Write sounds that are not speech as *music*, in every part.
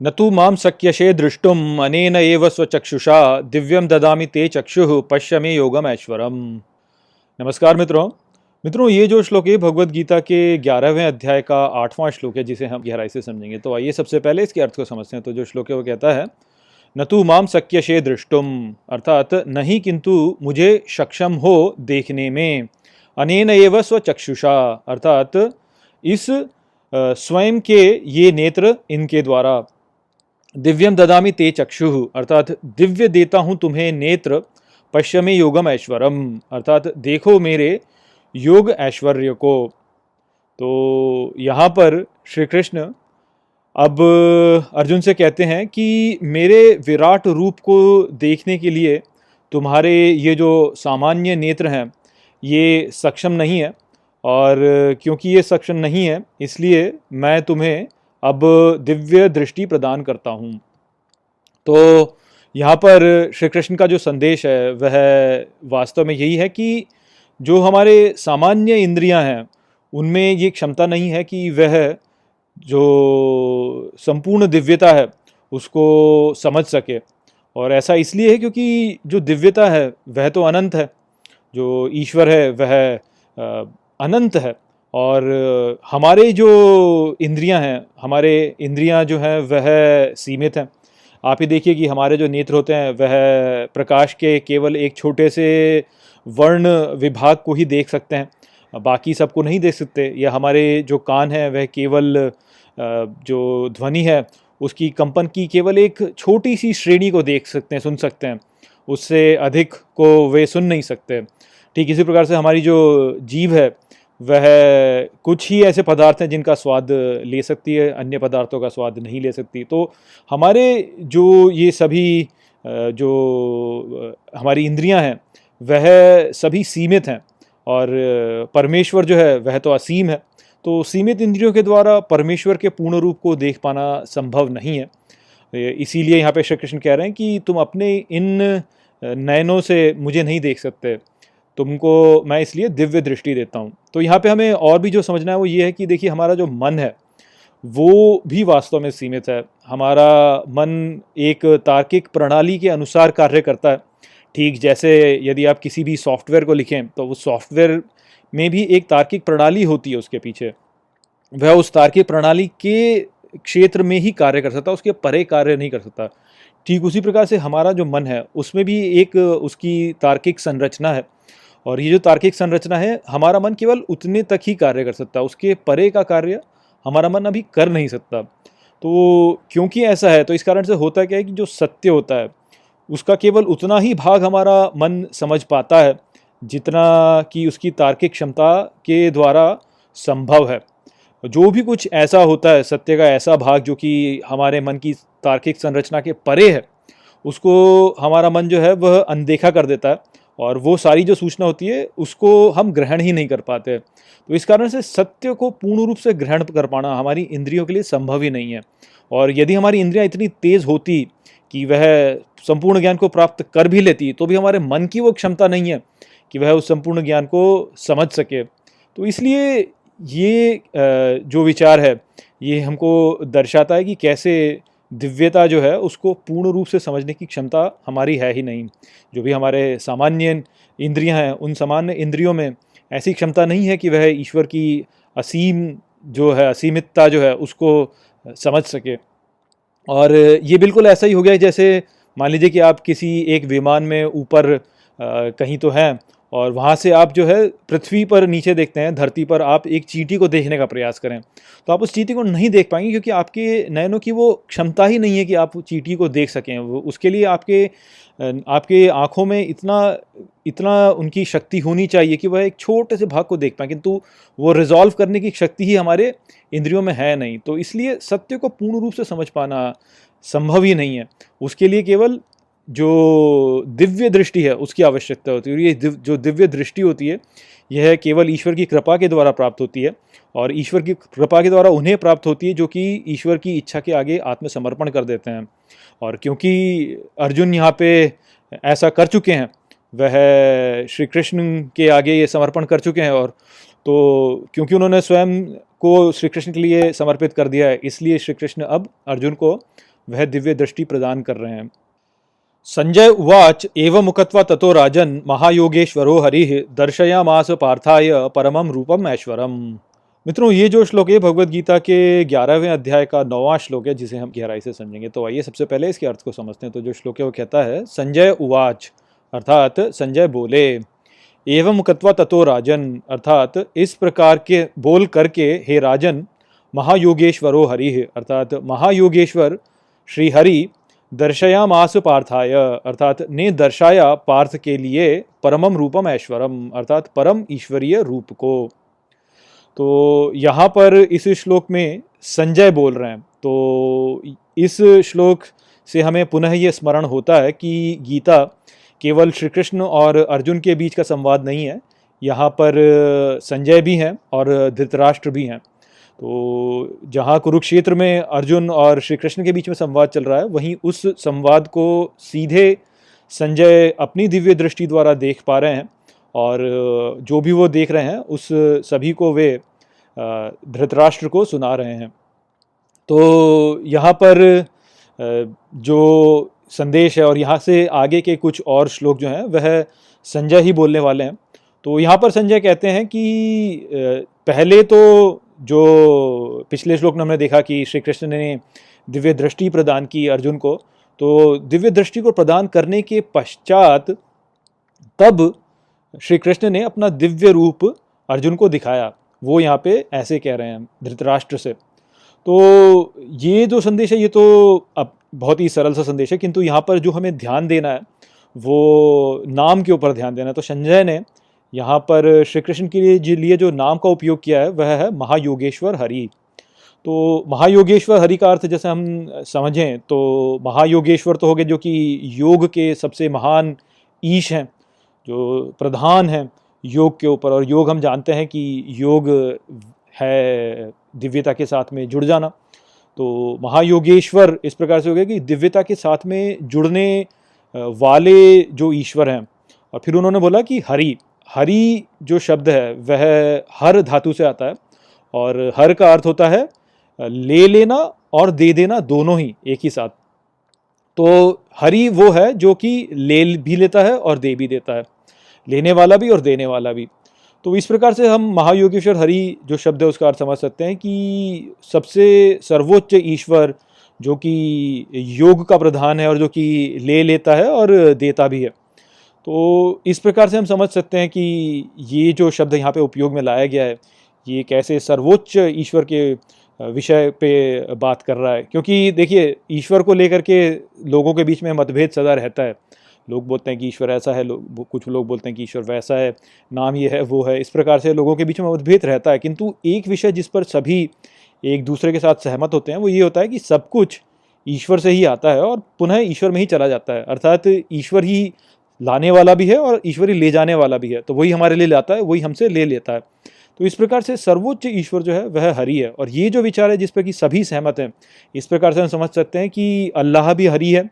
न तो माँ शक्यशे दृष्टुम, अनेन एव स्वचक्षुषा। दिव्यम ददामि ते चक्षु, पश्य मे योगम ऐश्वरम नमस्कार मित्रों। मित्रों, ये जो श्लोक है भगवत गीता के ग्यारहवें अध्याय का आठवां श्लोक है, जिसे हम गहराई से समझेंगे। तो आइए सबसे पहले इसके अर्थ को समझते हैं। तो जो श्लोक है, वो कहता है, न तो माम शक्यशे दृष्टुम, अर्थात नहीं किंतु मुझे सक्षम हो देखने में। अनेन एव स्वचक्षुषा, अर्थात इस स्वयं के ये नेत्र इनके द्वारा। दिव्यम ददामी ते चक्षु। अर्थात दिव्य देता हूँ तुम्हें नेत्र पश्चिमी योगम ऐश्वरम। अर्थात देखो मेरे योग ऐश्वर्य को। तो यहाँ पर श्री कृष्ण अब अर्जुन से कहते हैं कि मेरे विराट रूप को देखने के लिए तुम्हारे ये जो सामान्य नेत्र हैं, ये सक्षम नहीं है। और क्योंकि ये सक्षम नहीं है, इसलिए मैं तुम्हें अब दिव्य दृष्टि प्रदान करता हूँ। तो यहाँ पर श्री कृष्ण का जो संदेश है, वह वास्तव में यही है कि जो हमारे सामान्य इंद्रियाँ हैं, उनमें ये क्षमता नहीं है कि वह जो संपूर्ण दिव्यता है, उसको समझ सके। और ऐसा इसलिए है क्योंकि जो दिव्यता है, वह तो अनंत है। जो ईश्वर है, वह अनंत है। और हमारे जो इंद्रियाँ हैं, हमारे इंद्रियाँ जो हैं, वह सीमित हैं। आप ही देखिए कि हमारे जो नेत्र होते हैं, वह प्रकाश के केवल एक छोटे से वर्ण विभाग को ही देख सकते हैं। बाकी सबको नहीं देख सकते, या हमारे जो कान हैं, वह केवल जो ध्वनि है, उसकी कंपन की केवल एक छोटी सी श्रेणी को देख सकते हैं, सुन सकते हैं। उससे अधिक को वे सुन नहीं सकते। ठीक इसी प्रकार से हमारी जो जीव है वह कुछ ही ऐसे पदार्थ हैं जिनका स्वाद ले सकती है, अन्य पदार्थों का स्वाद नहीं ले सकती। तो हमारे जो ये सभी जो हमारी इंद्रियाँ हैं, वह सभी सीमित हैं और परमेश्वर जो है, वह तो असीम है। तो सीमित इंद्रियों के द्वारा परमेश्वर के पूर्ण रूप को देख पाना संभव नहीं है। इसीलिए यहाँ पे श्री कृष्ण कह रहे हैं कि तुम अपने इन नयनों से मुझे नहीं देख सकते। तुमको मैं इसलिए दिव्य दृष्टि देता हूँ। तो यहाँ पे हमें और भी जो समझना है वो ये है कि देखिए हमारा जो मन है, वो भी वास्तव में सीमित है। हमारा मन एक तार्किक प्रणाली के अनुसार कार्य करता है। ठीक जैसे यदि आप किसी भी सॉफ्टवेयर को लिखें तो वो सॉफ्टवेयर में भी एक तार्किक प्रणाली होती है उसके पीछे। वह उस तार्किक प्रणाली के क्षेत्र में ही कार्य कर सकता उसके परे कार्य नहीं कर सकता। ठीक उसी प्रकार से हमारा जो मन है, उसमें भी एक उसकी तार्किक संरचना है। और ये जो तार्किक संरचना है, हमारा मन केवल उतने तक ही कार्य कर सकता है उसके परे का कार्य हमारा मन अभी कर नहीं सकता। तो क्योंकि ऐसा है तो इस कारण से होता क्या है कि जो सत्य होता है, उसका केवल उतना ही भाग हमारा मन समझ पाता है, जितना कि उसकी तार्किक क्षमता के द्वारा संभव है। जो भी कुछ ऐसा होता है, सत्य का ऐसा भाग जो कि हमारे मन की तार्किक संरचना के परे है, उसको हमारा मन जो है, वह अनदेखा कर देता है। और वो सारी जो सूचना होती है, उसको हम ग्रहण ही नहीं कर पाते। तो इस कारण से सत्य को पूर्ण रूप से ग्रहण कर पाना हमारी इंद्रियों के लिए संभव ही नहीं है। और यदि हमारी इंद्रियाँ इतनी तेज़ होती कि वह संपूर्ण ज्ञान को प्राप्त कर भी लेती तो भी हमारे मन की वो क्षमता नहीं है कि वह उस संपूर्ण ज्ञान को समझ सके। तो इसलिए ये जो विचार है, ये हमको दर्शाता है कि कैसे दिव्यता जो है, उसको पूर्ण रूप से समझने की क्षमता हमारी है ही नहीं। जो भी हमारे सामान्य इंद्रियाँ हैं, उन सामान्य इंद्रियों में ऐसी क्षमता नहीं है कि वह ईश्वर की असीम जो है, असीमितता जो है, उसको समझ सके। और ये बिल्कुल ऐसा ही हो गया जैसे मान लीजिए कि आप किसी एक विमान में ऊपर कहीं तो हैं और वहाँ से आप जो है पृथ्वी पर नीचे देखते हैं, धरती पर आप एक चींटी को देखने का प्रयास करें। तो आप उस चींटी को नहीं देख पाएँगे क्योंकि आपके नयनों की वो क्षमता ही नहीं है कि आप चींटी को देख सकें। उसके लिए आपके आपके आँखों में इतना इतना उनकी शक्ति होनी चाहिए कि वह एक छोटे से भाग को देख पाए, किंतु वो रिजॉल्व करने की शक्ति ही हमारे इंद्रियों में है नहीं। तो इसलिए सत्य को पूर्ण रूप से समझ पाना संभव ही नहीं है। उसके लिए केवल जो दिव्य दृष्टि है उसकी आवश्यकता होती है। और ये दिव, जो दिव्य दृष्टि होती है यह केवल ईश्वर की कृपा के द्वारा प्राप्त होती है। और ईश्वर की कृपा के द्वारा उन्हें प्राप्त होती है जो कि ईश्वर की इच्छा के आगे आत्मसमर्पण कर देते हैं। और क्योंकि अर्जुन यहाँ पे ऐसा कर चुके हैं वह श्री कृष्ण के आगे ये समर्पण कर चुके हैं। और तो क्योंकि उन्होंने स्वयं को श्री कृष्ण के लिए समर्पित कर दिया है इसलिए श्री कृष्ण अब अर्जुन को वह दिव्य दृष्टि प्रदान कर रहे हैं। संजय उवाच, एवं मुखत्वा ततो राजन, महायोगेश्वरो हरि, दर्शयामास पार्थाय परमम रूपम ऐश्वरम। मित्रों, ये जो श्लोक है भगवत गीता के ग्यारहवें अध्याय का नौवां श्लोक है, जिसे हम गहराई से समझेंगे तो आइए सबसे पहले इसके अर्थ को समझते हैं। तो जो श्लोक है, वो कहता है, संजय उवाच, अर्थात संजय बोले, एवं मुकत्वा ततो राजन, अर्थात इस प्रकार के बोल करके, हे राजन, महायोगेश्वरो हरि, अर्थात महायोगेश्वर श्री हरि दर्शयामास पार्थाय, अर्थात ने दर्शाया पार्थ के लिए परमम रूपम ऐश्वरम, अर्थात परम ईश्वरीय रूप को। तो यहाँ पर इस श्लोक में संजय बोल रहे हैं। तो इस श्लोक से हमें पुनः ये स्मरण होता है कि गीता केवल श्री कृष्ण और अर्जुन के बीच का संवाद नहीं है। यहाँ पर संजय भी हैं और धृतराष्ट्र भी हैं। तो जहाँ कुरुक्षेत्र में अर्जुन और श्री कृष्ण के बीच में संवाद चल रहा है, वहीं उस संवाद को सीधे संजय अपनी दिव्य दृष्टि द्वारा देख पा रहे हैं और जो भी वो देख रहे हैं, उस सभी को वे धृतराष्ट्र को सुना रहे हैं। तो यहाँ पर जो संदेश है और यहाँ से आगे के कुछ और श्लोक जो हैं, वह संजय ही बोलने वाले हैं। तो यहाँ पर संजय कहते हैं कि पहले तो जो पिछले श्लोक में हमने देखा कि श्री कृष्ण ने दिव्य दृष्टि प्रदान की अर्जुन को तो दिव्य दृष्टि को प्रदान करने के पश्चात तब श्री कृष्ण ने अपना दिव्य रूप अर्जुन को दिखाया। वो यहाँ पे ऐसे कह रहे हैं, धृतराष्ट्र से। तो ये जो संदेश है, ये तो अब बहुत ही सरल सा संदेश है, किंतु यहाँ पर जो हमें ध्यान देना है, वो नाम के ऊपर ध्यान देना है। तो संजय ने यहाँ पर श्री कृष्ण के लिए जो नाम का उपयोग किया है, वह है महायोगेश्वर हरि। तो महायोगेश्वर हरि का अर्थ जैसे हम समझें तो महायोगेश्वर तो हो गए जो कि योग के सबसे महान ईश हैं, जो प्रधान हैं योग के ऊपर। और योग हम जानते हैं कि योग है दिव्यता के साथ में जुड़ जाना। तो महायोगेश्वर इस प्रकार से हो गया कि दिव्यता के साथ में जुड़ने वाले जो ईश्वर हैं। और फिर उन्होंने बोला कि हरि। हरि जो शब्द है, वह हर धातु से आता है और हर का अर्थ होता है, ले लेना और दे देना दोनों ही, एक ही साथ। तो हरि वो है जो कि ले भी लेता है और दे भी देता है, लेने वाला भी और देने वाला भी। तो इस प्रकार से हम महायोगेश्वर हरि जो शब्द है, उसका अर्थ समझ सकते हैं कि सबसे सर्वोच्च ईश्वर जो कि योग का प्रधान है और जो कि ले लेता है और देता भी है। तो इस प्रकार से हम समझ सकते हैं कि ये जो शब्द यहाँ पे उपयोग में लाया गया है, ये कैसे सर्वोच्च ईश्वर के विषय पे बात कर रहा है। क्योंकि देखिए, ईश्वर को लेकर के लोगों के बीच में मतभेद सदा रहता है। लोग बोलते हैं कि ईश्वर ऐसा है, लोग कुछ लोग बोलते हैं कि ईश्वर वैसा है, नाम ये है, वो है। इस प्रकार से लोगों के बीच में मतभेद रहता है। किंतु एक विषय जिस पर सभी एक दूसरे के साथ सहमत होते हैं, वो ये होता है कि सब कुछ ईश्वर से ही आता है और पुनः ईश्वर में ही चला जाता है। अर्थात ईश्वर ही लाने वाला भी है और ईश्वरी ले जाने वाला भी है। तो वही हमारे लिए लाता है, वही हमसे ले लेता है। तो इस प्रकार से सर्वोच्च ईश्वर जो है, वह हरि है। और ये जो विचार है जिस पर कि सभी सहमत हैं, इस प्रकार से हम समझ सकते हैं कि अल्लाह भी हरि है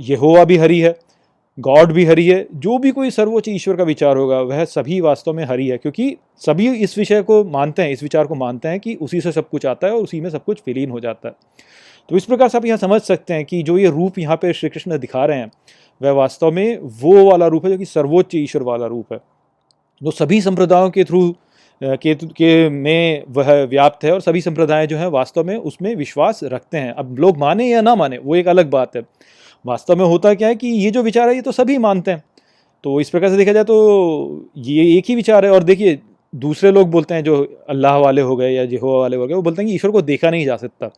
यहोवा भी हरि है, गॉड भी हरि है। जो भी कोई सर्वोच्च ईश्वर का विचार होगा, वह सभी वास्तव में हरि है। क्योंकि सभी इस विषय को मानते हैं, इस विचार को मानते हैं कि उसी से सब कुछ आता है और उसी में सब कुछ विलीन हो जाता है। तो इस प्रकार से आप यहाँ समझ सकते हैं कि जो ये रूप यहाँ पे श्री कृष्ण दिखा रहे हैं वह वास्तव में वो वाला रूप है जो कि सर्वोच्च ईश्वर वाला रूप है। जो सभी संप्रदायों के थ्रू के के में वह व्याप्त है और सभी संप्रदाय जो हैं वास्तव में उसमें विश्वास रखते हैं। अब लोग माने या ना माने, वो एक अलग बात है। वास्तव में होता क्या है कि ये जो विचार है, ये तो सभी मानते हैं। तो इस प्रकार से देखा जाए तो ये एक ही विचार है और देखिए, दूसरे लोग बोलते हैं जो अल्लाह वाले हो गए या जिहो वाले हो गए, वो बोलते हैं कि ईश्वर को देखा नहीं जा सकता।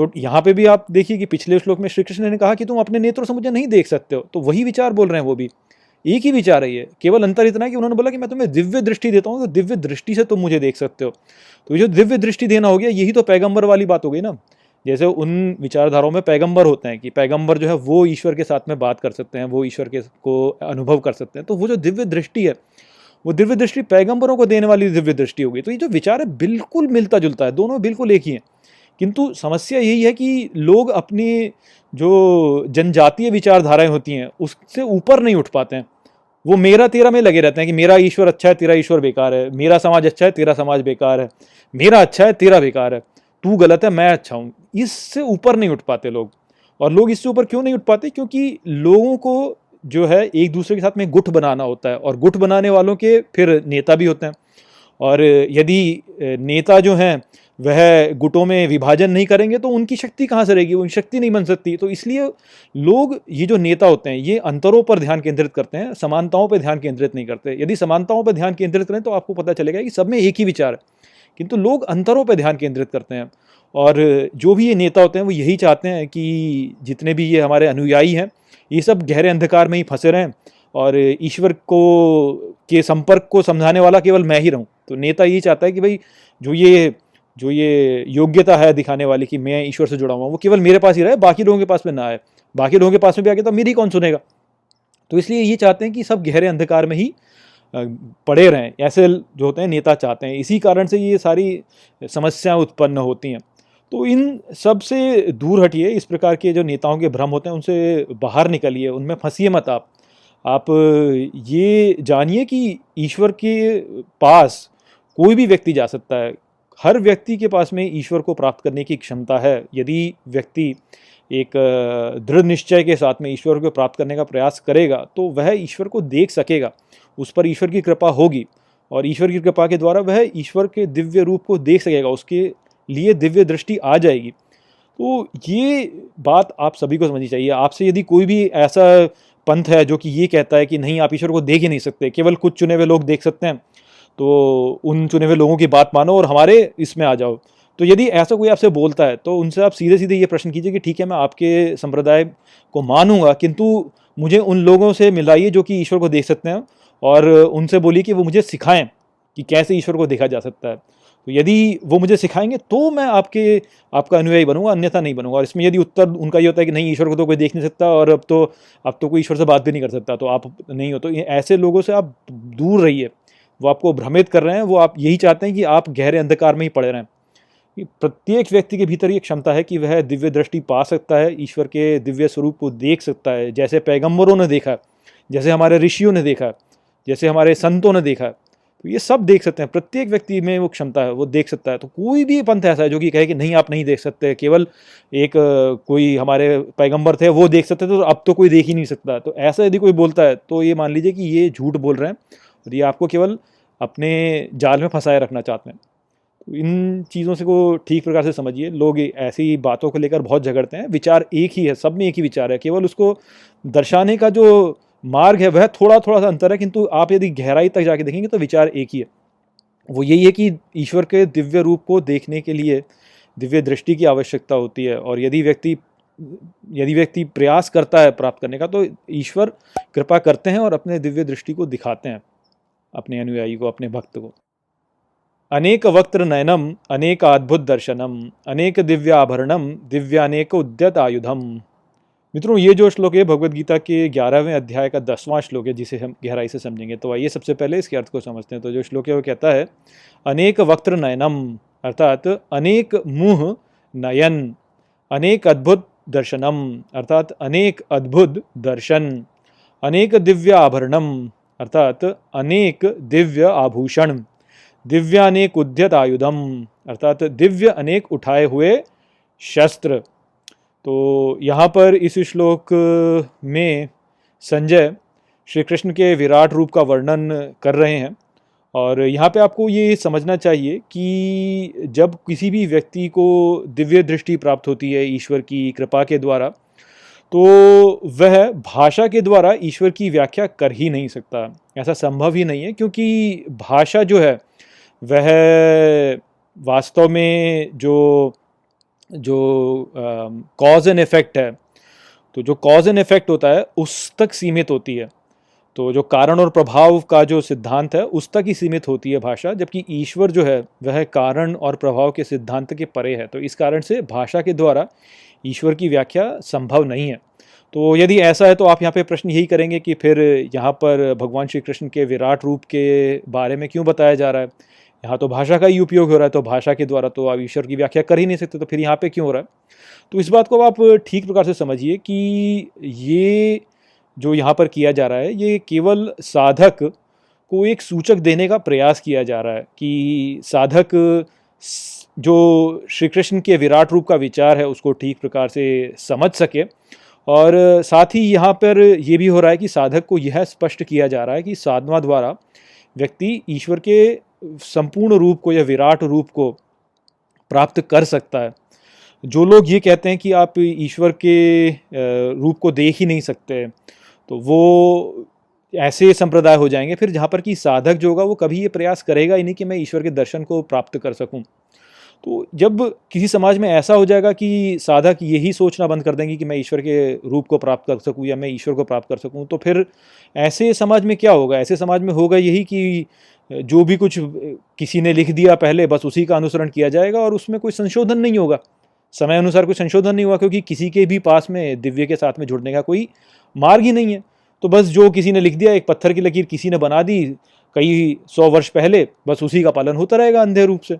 तो यहाँ पे भी आप देखिए कि पिछले श्लोक में श्री कृष्ण ने कहा कि तुम अपने नेत्रों से मुझे नहीं देख सकते हो। तो वही विचार बोल रहे हैं वो भी। एक ही विचार है ये। केवल अंतर इतना है कि उन्होंने बोला कि मैं तुम्हें दिव्य दृष्टि देता हूँ तो दिव्य दृष्टि से तुम मुझे देख सकते हो। तो जो दिव्य दृष्टि देना हो गया, यही तो पैगंबर वाली बात हो गई ना। जैसे उन विचारधाराओं में पैगंबर होते हैं कि पैगंबर जो है वो ईश्वर के साथ में बात कर सकते हैं, वो ईश्वर के को अनुभव कर सकते हैं। तो वो जो दिव्य दृष्टि है, वो दिव्य दृष्टि पैगंबरों को देने वाली दिव्य दृष्टि होगी तो ये जो विचार है, बिल्कुल मिलता जुलता है, दोनों बिल्कुल एक ही हैं। किंतु समस्या यही है कि लोग अपनी जो जनजातीय विचारधाराएँ होती हैं, उससे ऊपर नहीं उठ पाते हैं। वो मेरा तेरा में लगे रहते हैं कि मेरा ईश्वर अच्छा है, तेरा ईश्वर बेकार है। मेरा समाज अच्छा है, तेरा समाज बेकार है। मेरा अच्छा है, तेरा बेकार है। तू गलत है, मैं अच्छा हूँ। इससे ऊपर नहीं उठ पाते लोग। और लोग इससे ऊपर क्यों नहीं उठ पाते? क्योंकि लोगों को जो है, एक दूसरे के साथ में गुट बनाना होता है और गुट बनाने वालों के फिर नेता भी होते हैं। और यदि नेता जो हैं वह गुटों में विभाजन नहीं करेंगे तो उनकी शक्ति कहाँ से रहेगी? उनकी शक्ति नहीं बन सकती। तो इसलिए लोग, ये जो नेता होते हैं, ये अंतरों पर ध्यान केंद्रित करते हैं, समानताओं पर ध्यान केंद्रित नहीं करते। यदि समानताओं पर ध्यान केंद्रित करें तो आपको पता चलेगा कि सब में एक ही विचार है। किंतु लोग अंतरों पर ध्यान केंद्रित करते हैं। और जो भी ये नेता होते हैं, वो यही चाहते हैं कि जितने भी ये हमारे अनुयायी हैं, ये सब गहरे अंधकार में ही फंसे रहें और ईश्वर को, के संपर्क को समझाने वाला केवल मैं ही रहूँ। तो नेता यही चाहता है कि भाई, जो ये जो ये योग्यता है दिखाने वाली कि मैं ईश्वर से जुड़ा हुआ वो केवल मेरे पास ही रहे बाकी लोगों के पास में ना आए। बाकी लोगों के पास में भी आके तो मेरी कौन सुनेगा? तो इसलिए ये चाहते हैं कि सब गहरे अंधकार में ही पड़े रहें। ऐसे जो होते हैं, नेता चाहते हैं। इसी कारण से ये सारी समस्याएँ उत्पन्न होती हैं। तो इन सबसे दूर हटिए, इस प्रकार के जो नेताओं के भ्रम होते हैं, उनसे बाहर निकलिए, उनमें फंसिए मत आप। आप ये जानिए कि ईश्वर के पास कोई भी व्यक्ति जा सकता है। हर व्यक्ति के पास में ईश्वर को प्राप्त करने की क्षमता है। यदि व्यक्ति एक दृढ़ निश्चय के साथ में ईश्वर को प्राप्त करने का प्रयास करेगा तो वह ईश्वर को देख सकेगा। उस पर ईश्वर की कृपा होगी और ईश्वर की कृपा के द्वारा वह ईश्वर के दिव्य रूप को देख सकेगा, उसके लिए दिव्य दृष्टि आ जाएगी। तो ये बात आप सभी को समझनी चाहिए। आपसे यदि कोई भी ऐसा पंथ है जो कि ये कहता है कि नहीं, आप ईश्वर को देख ही नहीं सकते, केवल कुछ चुने हुए लोग देख सकते हैं तो उन चुने हुए लोगों की बात मानो और हमारे इसमें आ जाओ। तो यदि ऐसा कोई आपसे बोलता है तो उनसे आप सीधे सीधे ये प्रश्न कीजिए कि ठीक है, मैं आपके संप्रदाय को मानूँगा, किंतु मुझे उन लोगों से मिलाइए जो कि ईश्वर को देख सकते हैं और उनसे बोलिए कि वो मुझे सिखाएँ कि कैसे ईश्वर को देखा जा सकता है। तो यदि वो मुझे सिखाएँगे तो मैं आपके, आपका अनुयायी बनूँगा, अन्यथा नहीं बनूँगा। और इसमें यदि उत्तर उनका ये होता है कि नहीं, ईश्वर को तो कोई देख नहीं सकता और अब तो अब तो कोई ईश्वर से बात भी नहीं कर सकता तो आप नहीं हो। तो ऐसे लोगों से आप दूर रहिए। वो आपको भ्रमित कर रहे हैं, वो आप यही चाहते हैं कि आप गहरे अंधकार में ही पड़े रहें। प्रत्येक व्यक्ति के भीतर ये क्षमता है कि वह दिव्य दृष्टि पा सकता है, ईश्वर के दिव्य स्वरूप को देख सकता है, जैसे पैगंबरों ने देखा, जैसे हमारे ऋषियों ने देखा, जैसे हमारे संतों ने देखा। तो ये सब देख सकते हैं, प्रत्येक व्यक्ति में वो क्षमता है, वो देख सकता है। तो कोई भी पंथ ऐसा है जो कि कहे कि नहीं, आप नहीं देख सकते, केवल एक, कोई हमारे पैगंबर थे, वो देख सकते थे तो अब तो कोई देख ही नहीं सकता। तो ऐसा यदि कोई बोलता है तो ये मान लीजिए कि ये झूठ बोल रहे हैं, और ये आपको केवल अपने जाल में फंसाए रखना चाहते हैं। तो इन चीज़ों से को ठीक प्रकार से समझिए। लोग ऐसी बातों को लेकर बहुत झगड़ते हैं। विचार एक ही है, सब में एक ही विचार है। केवल उसको दर्शाने का जो मार्ग है, वह थोड़ा थोड़ा सा अंतर है, किंतु आप यदि गहराई तक जाके देखेंगे तो विचार एक ही है। वो यही है कि ईश्वर के दिव्य रूप को देखने के लिए दिव्य दृष्टि की आवश्यकता होती है और यदि व्यक्ति यदि व्यक्ति प्रयास करता है प्राप्त करने का तो ईश्वर कृपा करते हैं और अपने दिव्य दृष्टि को दिखाते हैं। अपने अनुयायी को, अपने भक्त को। अनेक वक्त्र नयनम, अनेक अद्भुत दर्शनम, अनेक दिव्याभरणम दिव्यानेक उद्यत आयुधम। मित्रों, ये जो श्लोक है भगवत गीता के ग्यारहवें अध्याय का दसवां श्लोक है, जिसे हम गहराई से समझेंगे। तो आइए सबसे पहले इसके अर्थ को समझते हैं। तो जो श्लोक है, वो कहता है, अनेक वक्त्र नयनम अर्थात अनेक मुह नयन, अनेक अद्भुत दर्शनम, अर्थात अनेक अद्भुत दर्शन, अनेक दिव्य आभरणम अर्थात अनेक दिव्य आभूषण दिव्यानेक उद्यत आयुधम अर्थात दिव्य अनेक उठाए हुए शस्त्र। तो यहाँ पर इस श्लोक में संजय श्री कृष्ण के विराट रूप का वर्णन कर रहे हैं और यहाँ पे आपको ये समझना चाहिए कि जब किसी भी व्यक्ति को दिव्य दृष्टि प्राप्त होती है ईश्वर की कृपा के द्वारा तो वह भाषा के द्वारा ईश्वर की व्याख्या कर ही नहीं सकता। ऐसा संभव ही नहीं है, क्योंकि भाषा जो है, वह वास्तव में जो जो कॉज एंड इफ़ेक्ट है तो जो कॉज एंड इफ़ेक्ट होता है, उस तक सीमित होती है। तो जो कारण और प्रभाव का जो सिद्धांत है, उस तक ही सीमित होती है भाषा, जबकि ईश्वर जो है, वह कारण और प्रभाव के सिद्धांत के परे है। तो इस कारण से भाषा के द्वारा ईश्वर की व्याख्या संभव नहीं है। तो यदि ऐसा है तो आप यहाँ पे प्रश्न यही करेंगे कि फिर यहाँ पर भगवान श्री कृष्ण के विराट रूप के बारे में क्यों बताया जा रहा है? यहाँ तो भाषा का ही उपयोग हो रहा है तो भाषा के द्वारा तो आप ईश्वर की व्याख्या कर ही नहीं सकते तो फिर यहाँ पे क्यों हो रहा है? तो इस बात को आप ठीक प्रकार से समझिए कि ये जो यहाँ पर किया जा रहा है, ये केवल साधक को एक सूचक देने का प्रयास किया जा रहा है कि साधक जो श्री कृष्ण के विराट रूप का विचार है, उसको ठीक प्रकार से समझ सके। और साथ ही यहाँ पर यह भी हो रहा है कि साधक को यह स्पष्ट किया जा रहा है कि साधना द्वारा व्यक्ति ईश्वर के संपूर्ण रूप को या विराट रूप को प्राप्त कर सकता है। जो लोग ये कहते हैं कि आप ईश्वर के रूप को देख ही नहीं सकते तो वो ऐसे संप्रदाय हो जाएँगे। फिर जहाँ पर कि साधक जो होगा, वो कभी ये प्रयास करेगा ही नहीं कि मैं ईश्वर के दर्शन को प्राप्त कर सकूँ। तो जब किसी समाज में ऐसा हो जाएगा कि साधक यही सोचना बंद कर देंगे कि मैं ईश्वर के रूप को प्राप्त कर सकूँ या मैं ईश्वर को प्राप्त कर सकूँ तो फिर ऐसे समाज में क्या होगा? ऐसे समाज में होगा यही कि जो भी कुछ किसी ने लिख दिया पहले, बस उसी का अनुसरण किया जाएगा और उसमें कोई संशोधन नहीं होगा। समय अनुसार कोई संशोधन नहीं हुआ क्योंकि किसी के भी पास में, दिव्य के साथ में जुड़ने का कोई मार्ग ही नहीं है। तो बस जो किसी ने लिख दिया, एक पत्थर की लकीर किसी ने बना दी, कई सौ वर्ष पहले, बस उसी का पालन होता रहेगा अंधे रूप से।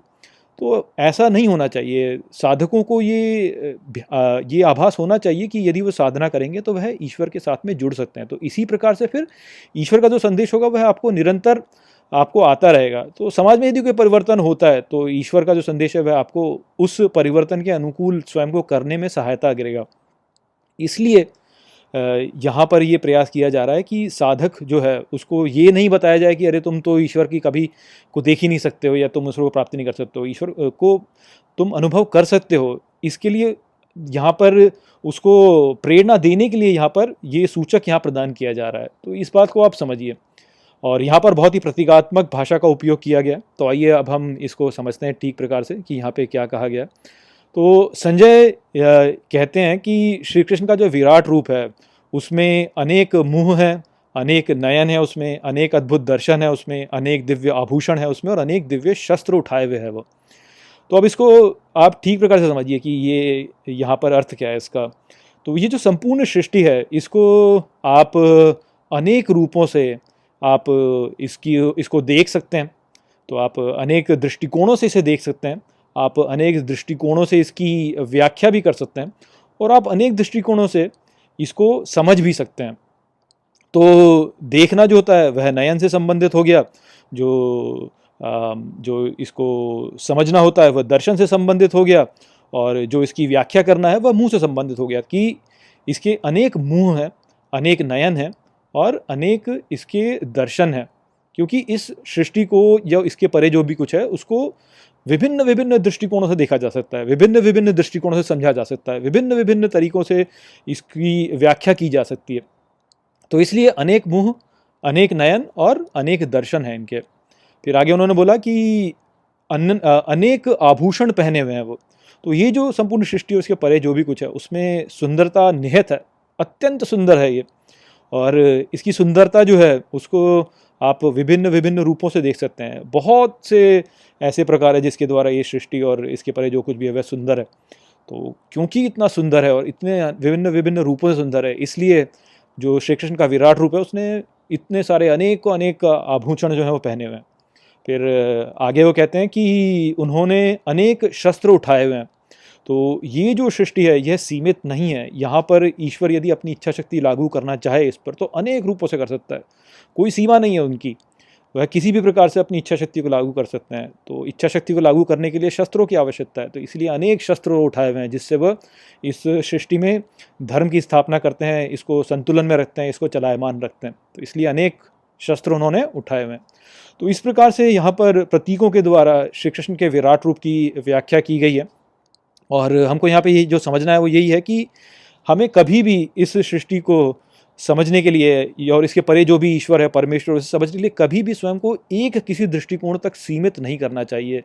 तो ऐसा नहीं होना चाहिए। साधकों को ये ये आभास होना चाहिए कि यदि वो साधना करेंगे तो वह ईश्वर के साथ में जुड़ सकते हैं। तो इसी प्रकार से फिर ईश्वर का जो संदेश होगा वह आपको निरंतर आपको आता रहेगा। तो समाज में यदि कोई परिवर्तन होता है तो ईश्वर का जो संदेश है वह आपको उस परिवर्तन के अनुकूल स्वयं को करने में सहायता करेगा। इसलिए यहाँ पर ये प्रयास किया जा रहा है कि साधक जो है, उसको ये नहीं बताया जाए कि अरे तुम तो ईश्वर की कभी को देख ही नहीं सकते हो या तुम ईश्वर को प्राप्ति नहीं कर सकते हो। ईश्वर को तुम अनुभव कर सकते हो। इसके लिए यहाँ पर उसको प्रेरणा देने के लिए यहाँ पर ये सूचक यहाँ प्रदान किया जा रहा है। तो इस बात को आप समझिए। और यहाँ पर बहुत ही प्रतीकात्मक भाषा का उपयोग किया गया। तो आइए अब हम इसको समझते हैं ठीक प्रकार से कि यहाँ पे क्या कहा गया। तो संजय कहते हैं कि श्री कृष्ण का जो विराट रूप है, उसमें अनेक मुँह हैं, अनेक नयन है उसमें, अनेक अद्भुत दर्शन है उसमें, अनेक दिव्य आभूषण है उसमें और अनेक दिव्य शस्त्र उठाए हुए हैं वो। तो अब इसको आप ठीक प्रकार से समझिए कि ये, यहाँ पर अर्थ क्या है इसका। तो ये जो संपूर्ण सृष्टि है, इसको आप अनेक रूपों से आप इसकी, इसको देख सकते हैं। तो आप अनेक दृष्टिकोणों से इसे देख सकते हैं। आप अनेक दृष्टिकोणों से इसकी व्याख्या भी कर सकते हैं और आप अनेक दृष्टिकोणों से इसको समझ भी सकते हैं। तो देखना जो होता है, वह नयन से संबंधित हो गया। जो जो इसको समझना होता है, वह दर्शन से संबंधित हो गया और जो इसकी व्याख्या करना है, वह मुँह से संबंधित हो गया कि इसके अनेक मुँह हैं, अनेक नयन हैं और अनेक इसके दर्शन हैं। क्योंकि इस सृष्टि को या इसके परे जो भी कुछ है, उसको विभिन्न विभिन्न दृष्टिकोणों से देखा जा सकता है विभिन्न विभिन्न दृष्टिकोणों से समझा जा सकता है विभिन्न विभिन्न तरीकों से इसकी व्याख्या की जा सकती है। तो इसलिए अनेक मुँह अनेक नयन और अनेक दर्शन हैं इनके। फिर आगे उन्होंने बोला कि अन, अनेक आभूषण पहने हुए हैं वो। तो ये जो संपूर्ण सृष्टि उसके परे जो भी कुछ है उसमें सुंदरता निहित है अत्यंत सुंदर है ये। और इसकी सुंदरता जो है उसको आप विभिन्न विभिन्न रूपों से देख सकते हैं। बहुत से ऐसे प्रकार है जिसके द्वारा ये सृष्टि और इसके परे जो कुछ भी है, वह सुंदर है। तो क्योंकि इतना सुंदर है और इतने विभिन्न विभिन्न रूपों से सुंदर है, इसलिए जो श्री कृष्ण का विराट रूप है, उसने इतने सारे अनेक अनेक आभूषण जो है वो पहने हुए हैं। फिर आगे वो कहते हैं कि उन्होंने अनेक शस्त्र उठाए हुए हैं। तो ये जो सृष्टि है, यह सीमित नहीं है। यहाँ पर ईश्वर यदि अपनी इच्छा शक्ति लागू करना चाहे इस पर तो अनेक रूपों से कर सकता है। कोई सीमा नहीं है उनकी। वह किसी भी प्रकार से अपनी इच्छा शक्ति को लागू कर सकते हैं। तो इच्छा शक्ति को लागू करने के लिए शस्त्रों की आवश्यकता है। तो इसलिए अनेक शस्त्र उठाए हुए हैं, जिससे वह इस सृष्टि में धर्म की स्थापना करते हैं, इसको संतुलन में रखते हैं, इसको चलायमान रखते हैं। तो इसलिए अनेक शस्त्र उन्होंने उठाए हुए हैं। तो इस प्रकार से यहाँ पर प्रतीकों के द्वारा श्री कृष्ण के विराट रूप की व्याख्या की गई है। और हमको यहाँ पे जो समझना है, वो यही है कि हमें कभी भी इस सृष्टि को समझने के लिए और इसके परे जो भी ईश्वर है, परमेश्वर, उसे समझने के लिए कभी भी स्वयं को एक किसी दृष्टिकोण तक सीमित नहीं करना चाहिए।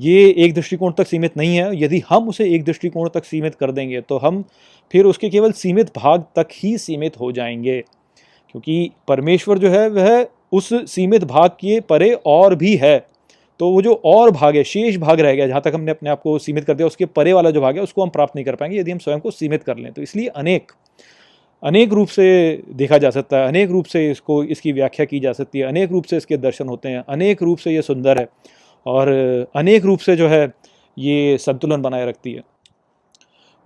ये एक दृष्टिकोण तक सीमित नहीं है। यदि हम उसे एक दृष्टिकोण तक सीमित कर देंगे तो हम फिर उसके केवल सीमित भाग तक ही सीमित हो जाएँगे। क्योंकि परमेश्वर जो है, वह उस सीमित भाग के परे और भी है। तो वो जो और भाग है, शेष भाग रह गया, जहाँ तक हमने अपने आप को सीमित कर दिया, उसके परे वाला जो भाग है, उसको हम प्राप्त नहीं कर पाएँगे यदि हम स्वयं को सीमित कर लें। तो इसलिए अनेक अनेक रूप से देखा जा सकता है, अनेक रूप से इसको, इसकी व्याख्या की जा सकती है, अनेक रूप से इसके दर्शन होते हैं, अनेक रूप से ये सुंदर है और अनेक रूप से जो है ये संतुलन बनाए रखती है।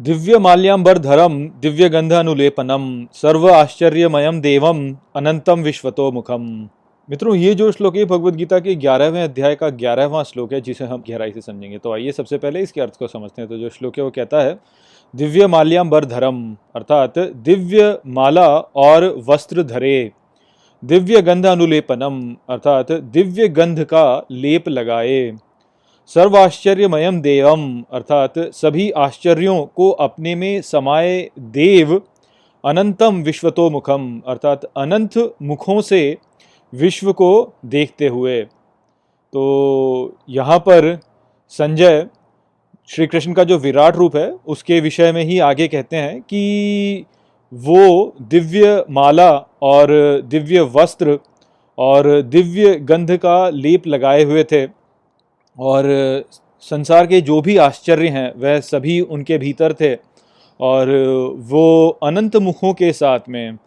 दिव्य माल्याम्बर धरम, दिव्य गंध अनुलेपनम, सर्व आश्चर्यमयम देवम, अनंतम विश्वतो मुखम। मित्रों, ये जो श्लोक है, भगवत गीता के ग्यारहवें अध्याय का ग्यारहवां श्लोक है, जिसे हम गहराई से समझेंगे। तो आइए सबसे पहले इसके अर्थ को समझते हैं। तो जो श्लोक है, वो कहता है दिव्य माल्याम्बर धरम अर्थात दिव्य माला और वस्त्र धरे दिव्य गंध अनुलेपनम अर्थात दिव्य गंध का लेप लगाए। सर्वाश्चर्यमयम देवम अर्थात सभी आश्चर्यों को अपने में समाये देव, अनंतम विश्वतो मुखम अर्थात अनंत मुखों से विश्व को देखते हुए। तो यहाँ पर संजय श्री कृष्ण का जो विराट रूप है, उसके विषय में ही आगे कहते हैं कि वो दिव्य माला और दिव्य वस्त्र और दिव्य गंध का लेप लगाए हुए थे। और संसार के जो भी आश्चर्य हैं, वह सभी उनके भीतर थे। और वो अनंत मुखों के साथ में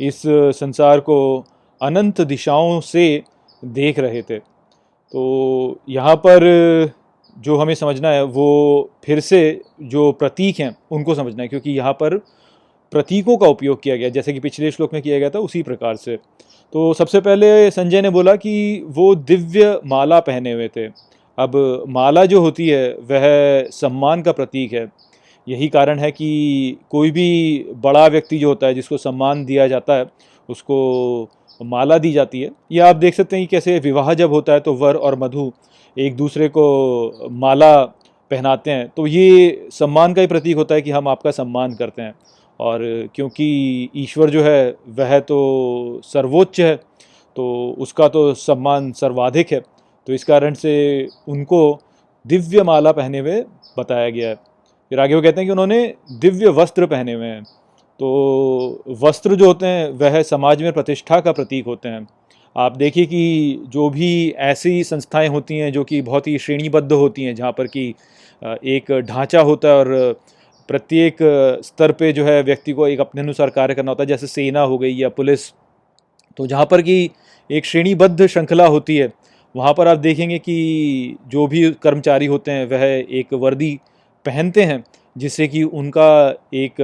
इस संसार को अनंत दिशाओं से देख रहे थे। तो यहाँ पर जो हमें समझना है, वो फिर से जो प्रतीक हैं, उनको समझना है, क्योंकि यहाँ पर प्रतीकों का उपयोग किया गया, जैसे कि पिछले श्लोक में किया गया था, उसी प्रकार से। तो सबसे पहले संजय ने बोला कि वो दिव्य माला पहने हुए थे। अब माला जो होती है, वह सम्मान का प्रतीक है। यही कारण है कि कोई भी बड़ा व्यक्ति जो होता है, जिसको सम्मान दिया जाता है, उसको माला दी जाती है। या आप देख सकते हैं कि कैसे विवाह जब होता है तो वर और मधु एक दूसरे को माला पहनाते हैं तो ये सम्मान का ही प्रतीक होता है कि हम आपका सम्मान करते हैं। और क्योंकि ईश्वर जो है, वह तो सर्वोच्च है तो उसका तो सम्मान सर्वाधिक है तो इस कारण से उनको दिव्य माला पहने हुए बताया गया है। फिर आगे वो कहते हैं कि उन्होंने दिव्य वस्त्र पहने हुए हैं तो वस्त्र जो होते हैं, वह समाज में प्रतिष्ठा का प्रतीक होते हैं। आप देखिए कि जो भी ऐसी संस्थाएँ होती हैं जो कि बहुत ही श्रेणीबद्ध होती हैं, जहाँ पर कि एक ढांचा होता है और प्रत्येक स्तर पे जो है व्यक्ति को एक अपने अनुसार कार्य करना होता है, जैसे सेना हो गई या पुलिस। तो जहाँ पर कि एक श्रेणीबद्ध श्रृंखला होती है, वहाँ पर आप देखेंगे कि जो भी कर्मचारी होते हैं, वह एक वर्दी पहनते हैं, जिससे कि उनका एक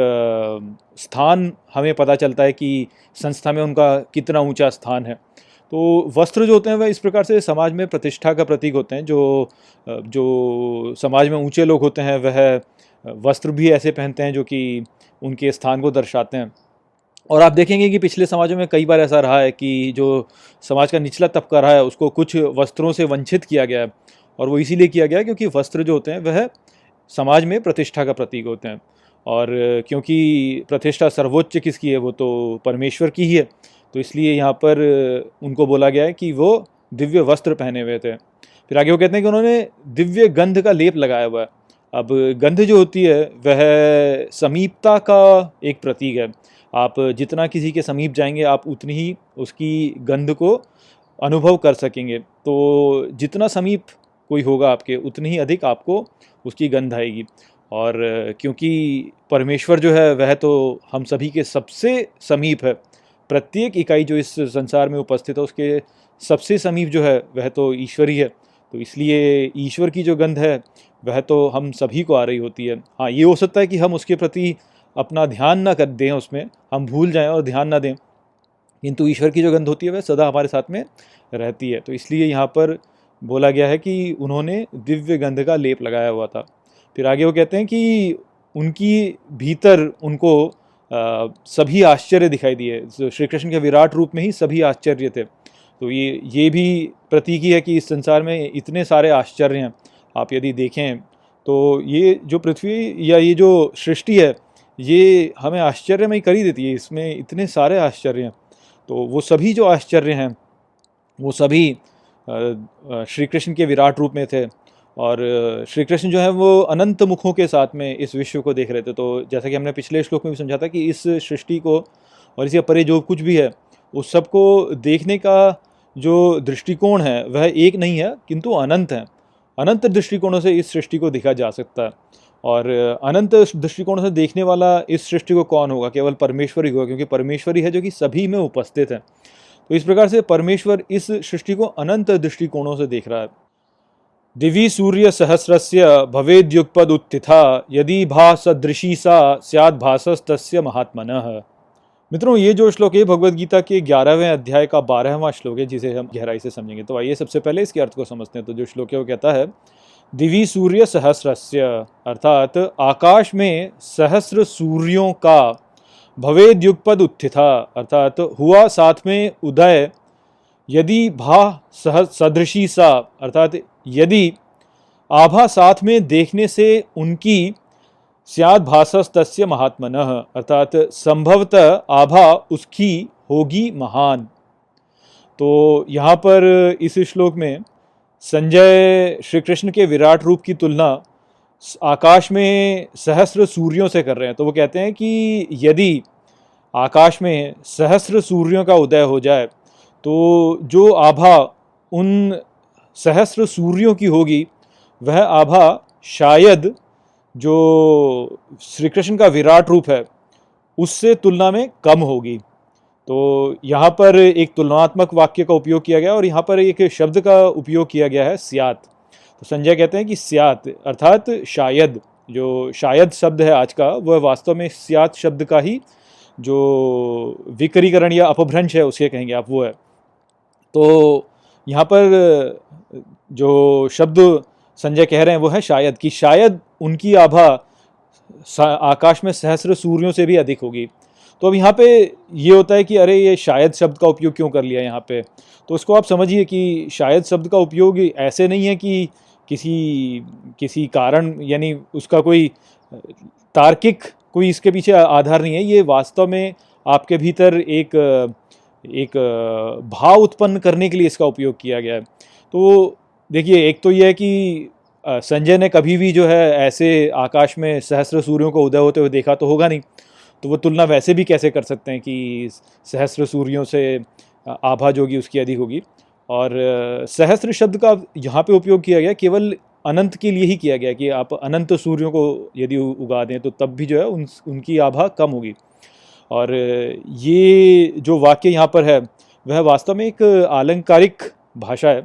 स्थान हमें पता चलता है कि संस्था में उनका कितना ऊँचा स्थान है। तो वस्त्र जो होते हैं, वह इस प्रकार से समाज में प्रतिष्ठा का प्रतीक होते हैं, जो जो समाज में ऊँचे लोग होते हैं, वह वस्त्र भी ऐसे पहनते हैं, जो कि उनके स्थान को दर्शाते हैं। और आप देखेंगे कि पिछले समाजों में कई बार ऐसा रहा है कि जो समाज का निचला तबका रहा है, उसको कुछ वस्त्रों से वंचित किया गया है। और वो इसीलिए किया गया है क्योंकि वस्त्र जो होते हैं, वह समाज में प्रतिष्ठा का प्रतीक होते हैं। और क्योंकि प्रतिष्ठा सर्वोच्च किसकी है, वो तो परमेश्वर की ही है। तो इसलिए यहाँ पर उनको बोला गया है कि वो दिव्य वस्त्र पहने हुए थे। फिर आगे वो कहते हैं कि उन्होंने दिव्य गंध का लेप लगाया हुआ है। अब गंध जो होती है, वह समीपता का एक प्रतीक है। आप जितना किसी के समीप जाएँगे, आप उतनी ही उसकी गंध को अनुभव कर सकेंगे। तो जितना समीप कोई होगा आपके, उतनी ही अधिक आपको उसकी गंध आएगी। और क्योंकि परमेश्वर जो है, वह तो हम सभी के सबसे समीप है। प्रत्येक इकाई जो इस संसार में उपस्थित है, उसके सबसे समीप जो है, वह तो ईश्वर ही। है तो इसलिए ईश्वर की जो गंध है, वह तो हम सभी को आ रही होती है। हाँ ये हो सकता है कि हम उसके प्रति अपना ध्यान ना कर दें उसमें, हम भूल जाएँ और ध्यान ना दें। किंतु ईश्वर की जो गंध होती है, वह सदा हमारे साथ में रहती है। तो इसलिए यहाँ पर बोला गया है कि उन्होंने दिव्य गंध का लेप लगाया हुआ था। फिर आगे वो कहते हैं कि उनकी भीतर उनको सभी आश्चर्य दिखाई दिए। श्री कृष्ण के विराट रूप में ही सभी आश्चर्य थे। तो ये ये भी प्रतीकी है कि इस संसार में इतने सारे आश्चर्य हैं। आप यदि देखें तो ये जो पृथ्वी या ये जो सृष्टि है, ये हमें आश्चर्य में ही कर ही देती है। इसमें इतने सारे आश्चर्य हैं। तो वो सभी जो आश्चर्य हैं, वो सभी श्री कृष्ण के विराट रूप में थे। और श्री कृष्ण जो है वो अनंत मुखों के साथ में इस विश्व को देख रहे थे। तो जैसा कि हमने पिछले श्लोक में भी समझा था कि इस सृष्टि को और इसके परे जो कुछ भी है, उस सबको देखने का जो दृष्टिकोण है, वह एक नहीं है, किंतु अनंत है। अनंत दृष्टिकोणों से इस सृष्टि को देखा जा सकता है। और अनंत दृष्टिकोण से देखने वाला इस सृष्टि को कौन होगा? केवल परमेश्वर ही होगा, क्योंकि परमेश्वर ही है जो कि सभी में उपस्थित है। तो इस प्रकार से परमेश्वर इस सृष्टि को अनंत दृष्टिकोणों से देख रहा है। दिवि सूर्य सहस्रस्य भवेद्युगपद उत्थिता यदि भा सदृशी सा सियाद भासस्तस्य महात्मन। मित्रों, ये जो श्लोक है भगवत गीता के ग्यारहवें अध्याय का बारहवां श्लोक है, जिसे हम गहराई से समझेंगे। तो आइए सबसे पहले इसके अर्थ को समझते हैं। तो जो श्लोक है, वो कहता है, दिवी सूर्य सहस्रस्य, अर्थात आकाश में सहस्र सूर्यों का भवेद युगपद उत्थिता अर्थात हुआ साथ में उदय, यदि भा सह सदृशी सा, अर्थात यदि आभा साथ में देखने से उनकी स्याद भाषस्तस्य महात्मन, अर्थात संभवतः आभा उसकी होगी महान। तो यहाँ पर इस श्लोक में संजय श्री कृष्ण के विराट रूप की तुलना आकाश में सहस्र सूर्यों से कर रहे हैं। तो वो कहते हैं कि यदि आकाश में सहस्र सूर्यों का उदय हो जाए तो जो आभा उन सहस्र सूर्यों की होगी, वह आभा शायद जो श्री कृष्ण का विराट रूप है, उससे तुलना में कम होगी। तो यहाँ पर एक तुलनात्मक वाक्य का उपयोग किया गया और यहाँ पर एक शब्द का उपयोग किया गया है, सियात। तो संजय कहते हैं कि सियात, अर्थात शायद, जो शायद शब्द है आज का, वह वास्तव में सियात शब्द का ही जो विकरीकरण या अपभ्रंश है, उसे कहेंगे आप, वो है। तो यहाँ पर जो शब्द संजय कह रहे हैं, वो है शायद, कि शायद उनकी आभा आकाश में सहस्र सूर्यों से भी अधिक होगी। तो अब यहाँ पे ये होता है कि अरे, ये शायद शब्द का उपयोग क्यों कर लिया यहाँ पे? तो उसको आप समझिए कि शायद शब्द का उपयोग ऐसे नहीं है कि किसी किसी कारण, यानी उसका कोई तार्किक, कोई इसके पीछे आधार नहीं है। ये वास्तव में आपके भीतर एक एक भाव उत्पन्न करने के लिए इसका उपयोग किया गया है। तो देखिए, एक तो ये है कि संजय ने कभी भी जो है ऐसे आकाश में सहस्र सूर्यों को उदय होते हुए देखा तो होगा नहीं। तो वो तुलना वैसे भी कैसे कर सकते हैं कि सहस्र सूर्यों से आभा जो होगी उसकी अधिक होगी? और सहस्र शब्द का यहाँ पे उपयोग किया गया, केवल अनंत के लिए ही किया गया कि आप अनंत सूर्यों को यदि उगा दें तो तब भी जो है उन उनकी आभा कम होगी। और, ये जो वाक्य यहाँ पर है, वह वास्तव में एक आलंकारिक भाषा है।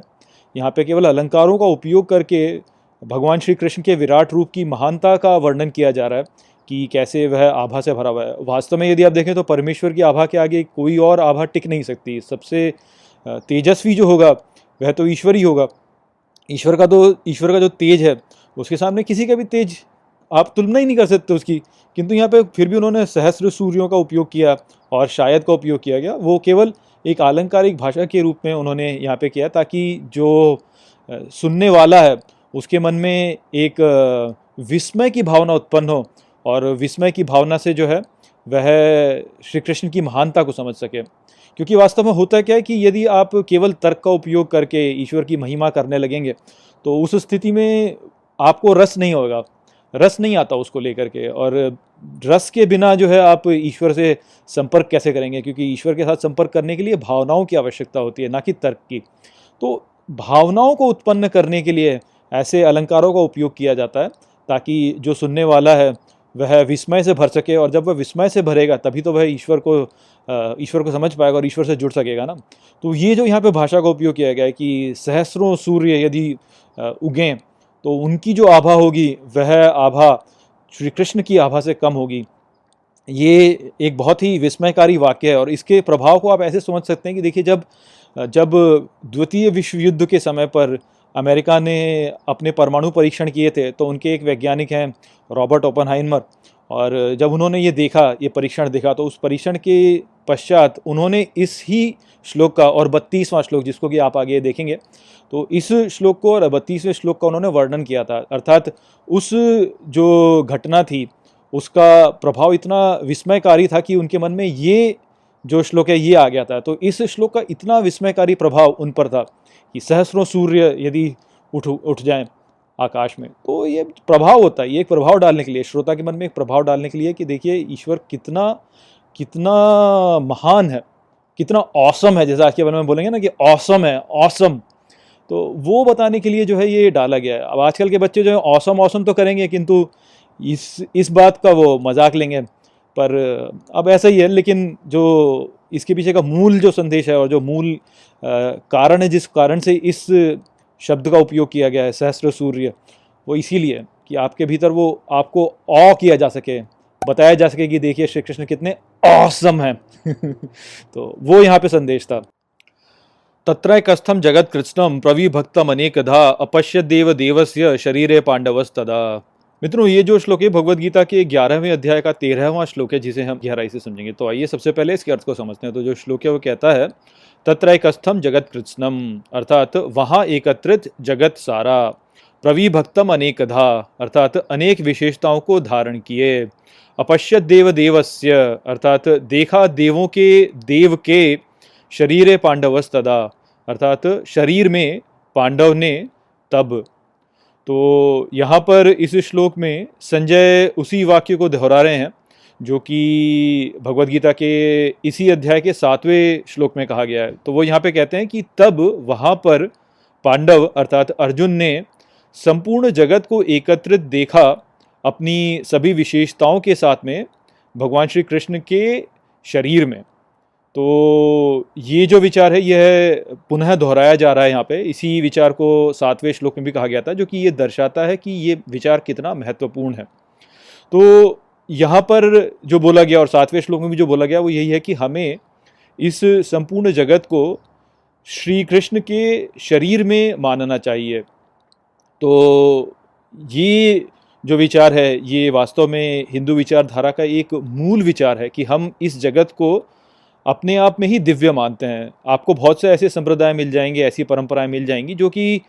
यहाँ पे केवल अलंकारों का उपयोग करके भगवान श्री कृष्ण के विराट रूप की महानता का वर्णन किया जा रहा है कि कैसे वह आभा से भरा हुआ है। वास्तव में यदि आप देखें तो परमेश्वर की आभा के आगे कोई और आभा टिक नहीं सकती। सबसे तेजस्वी जो होगा, वह तो ईश्वर ही होगा। ईश्वर का तो ईश्वर का जो तेज है, उसके सामने किसी का भी तेज आप तुलना ही नहीं कर सकते उसकी। किंतु यहाँ पे फिर भी उन्होंने सहस्र सूर्यों का उपयोग किया और शायद का उपयोग किया गया। वो केवल एक आलंकारिक भाषा के रूप में उन्होंने यहाँ पे किया ताकि जो सुनने वाला है, उसके मन में एक विस्मय की भावना उत्पन्न हो और विस्मय की भावना से जो है, वह श्री कृष्ण की महानता को समझ सके। क्योंकि वास्तव में होता क्या है कि यदि आप केवल तर्क का उपयोग करके ईश्वर की महिमा करने लगेंगे तो उस स्थिति में आपको रस नहीं होगा। रस नहीं आता उसको लेकर के। और रस के बिना जो है आप ईश्वर से संपर्क कैसे करेंगे? क्योंकि ईश्वर के साथ संपर्क करने के लिए भावनाओं की आवश्यकता होती है, ना कि तर्क की। तो भावनाओं को उत्पन्न करने के लिए ऐसे अलंकारों का उपयोग किया जाता है, ताकि जो सुनने वाला है, वह विस्मय से भर सके और जब वह विस्मय से भरेगा, तभी तो वह ईश्वर को ईश्वर को समझ पाएगा और ईश्वर से जुड़ सकेगा ना। तो ये जो यहाँ पे भाषा का उपयोग किया गया है कि सहस्रों सूर्य यदि उगें तो उनकी जो आभा होगी, वह आभा श्री कृष्ण की आभा से कम होगी। ये एक बहुत ही विस्मयकारी वाक्य है और इसके प्रभाव को आप ऐसे समझ सकते हैं कि देखिए, जब जब द्वितीय विश्व युद्ध के समय पर अमेरिका ने अपने परमाणु परीक्षण किए थे तो उनके एक वैज्ञानिक हैं, रॉबर्ट ओपनहाइमर, और जब उन्होंने ये देखा, ये परीक्षण देखा तो उस परीक्षण के पश्चात उन्होंने इस ही श्लोक का और बत्तीसवां श्लोक जिसको कि आप आगे देखेंगे तो इस श्लोक को और बत्तीसवें श्लोक का उन्होंने वर्णन किया था। अर्थात उस जो घटना थी, उसका प्रभाव इतना विस्मयकारी था कि उनके मन में ये जो श्लोक है, ये आ गया था। तो इस श्लोक का इतना विस्मयकारी प्रभाव उन पर था कि सहस्रों सूर्य यदि उठ उठ जाएँ आकाश में तो ये प्रभाव होता है। ये एक प्रभाव डालने के लिए, श्रोता के मन में एक प्रभाव डालने के लिए कि देखिए, ईश्वर कितना कितना महान है। कितना औसम है, जैसे आज के बारे में बोलेंगे ना कि औसम है औसम तो वो बताने के लिए जो है ये डाला गया है। अब आजकल के बच्चे जो है औसम औसम तो करेंगे, किंतु इस इस बात का वो मज़ाक लेंगे। पर, अब ऐसा ही है, लेकिन जो इसके पीछे का मूल जो संदेश है और जो मूल कारण है, जिस कारण से इस शब्द का उपयोग किया गया है सहस्र सूर्य, वो इसीलिए कि आपके भीतर वो आपको औ किया जा सके। बताया जा सके कि देखिए श्री कृष्ण कितने औसम हैं। *laughs* तो वो यहाँ पे संदेश था। तत्र तत्रैकस्थम जगत कृष्णम प्रविभक्तम अनेकधा अपश्य देव देवस्य शरीरे पांडवस्तदा। मित्रों ये जो श्लोक है भगवत गीता के ग्यारहवें अध्याय का तेरहवां श्लोक है जिसे हम गहराई से समझेंगे। तो आइए सबसे पहले इसके अर्थ को समझते हैं। तो जो श्लोक है वो कहता है तत्रैकस्थम जगत कृष्णम अर्थात वहाँ एकत्रित जगत सारा। प्रविभक्तम अनेकधा, अर्थात अनेक विशेषताओं को धारण किए। अपश्य देव देवस्य अर्थात देखा देवों के, देव के शरीर पांडवस्तदा, अर्थात शरीर में पांडव ने तब। तो यहाँ पर इस श्लोक में संजय उसी वाक्य को दोहरा रहे हैं, जो कि भगवत गीता के इसी अध्याय के सातवें श्लोक में कहा गया है। तो वो यहाँ पे कहते हैं कि तब वहाँ पर पांडव, अर्थात अर्जुन ने संपूर्ण जगत को एकत्रित देखा अपनी सभी विशेषताओं के साथ में भगवान श्री कृष्ण के शरीर में। तो ये जो विचार है, यह पुनः दोहराया जा रहा है यहाँ पे। इसी विचार को सातवें श्लोक में भी कहा गया था, जो कि ये दर्शाता है कि ये विचार कितना महत्वपूर्ण है। तो यहाँ पर जो बोला गया और सातवें श्लोक में भी जो बोला गया, वो यही है कि हमें इस संपूर्ण जगत को श्री कृष्ण के शरीर में मानना चाहिए। तो ये जो विचार है, ये वास्तव में हिंदू विचारधारा का एक मूल विचार है कि हम इस जगत को अपने आप में ही दिव्य मानते हैं। आपको बहुत से ऐसे संप्रदाय मिल जाएँगे, ऐसी परंपराएँ मिल जाएँगी जो कि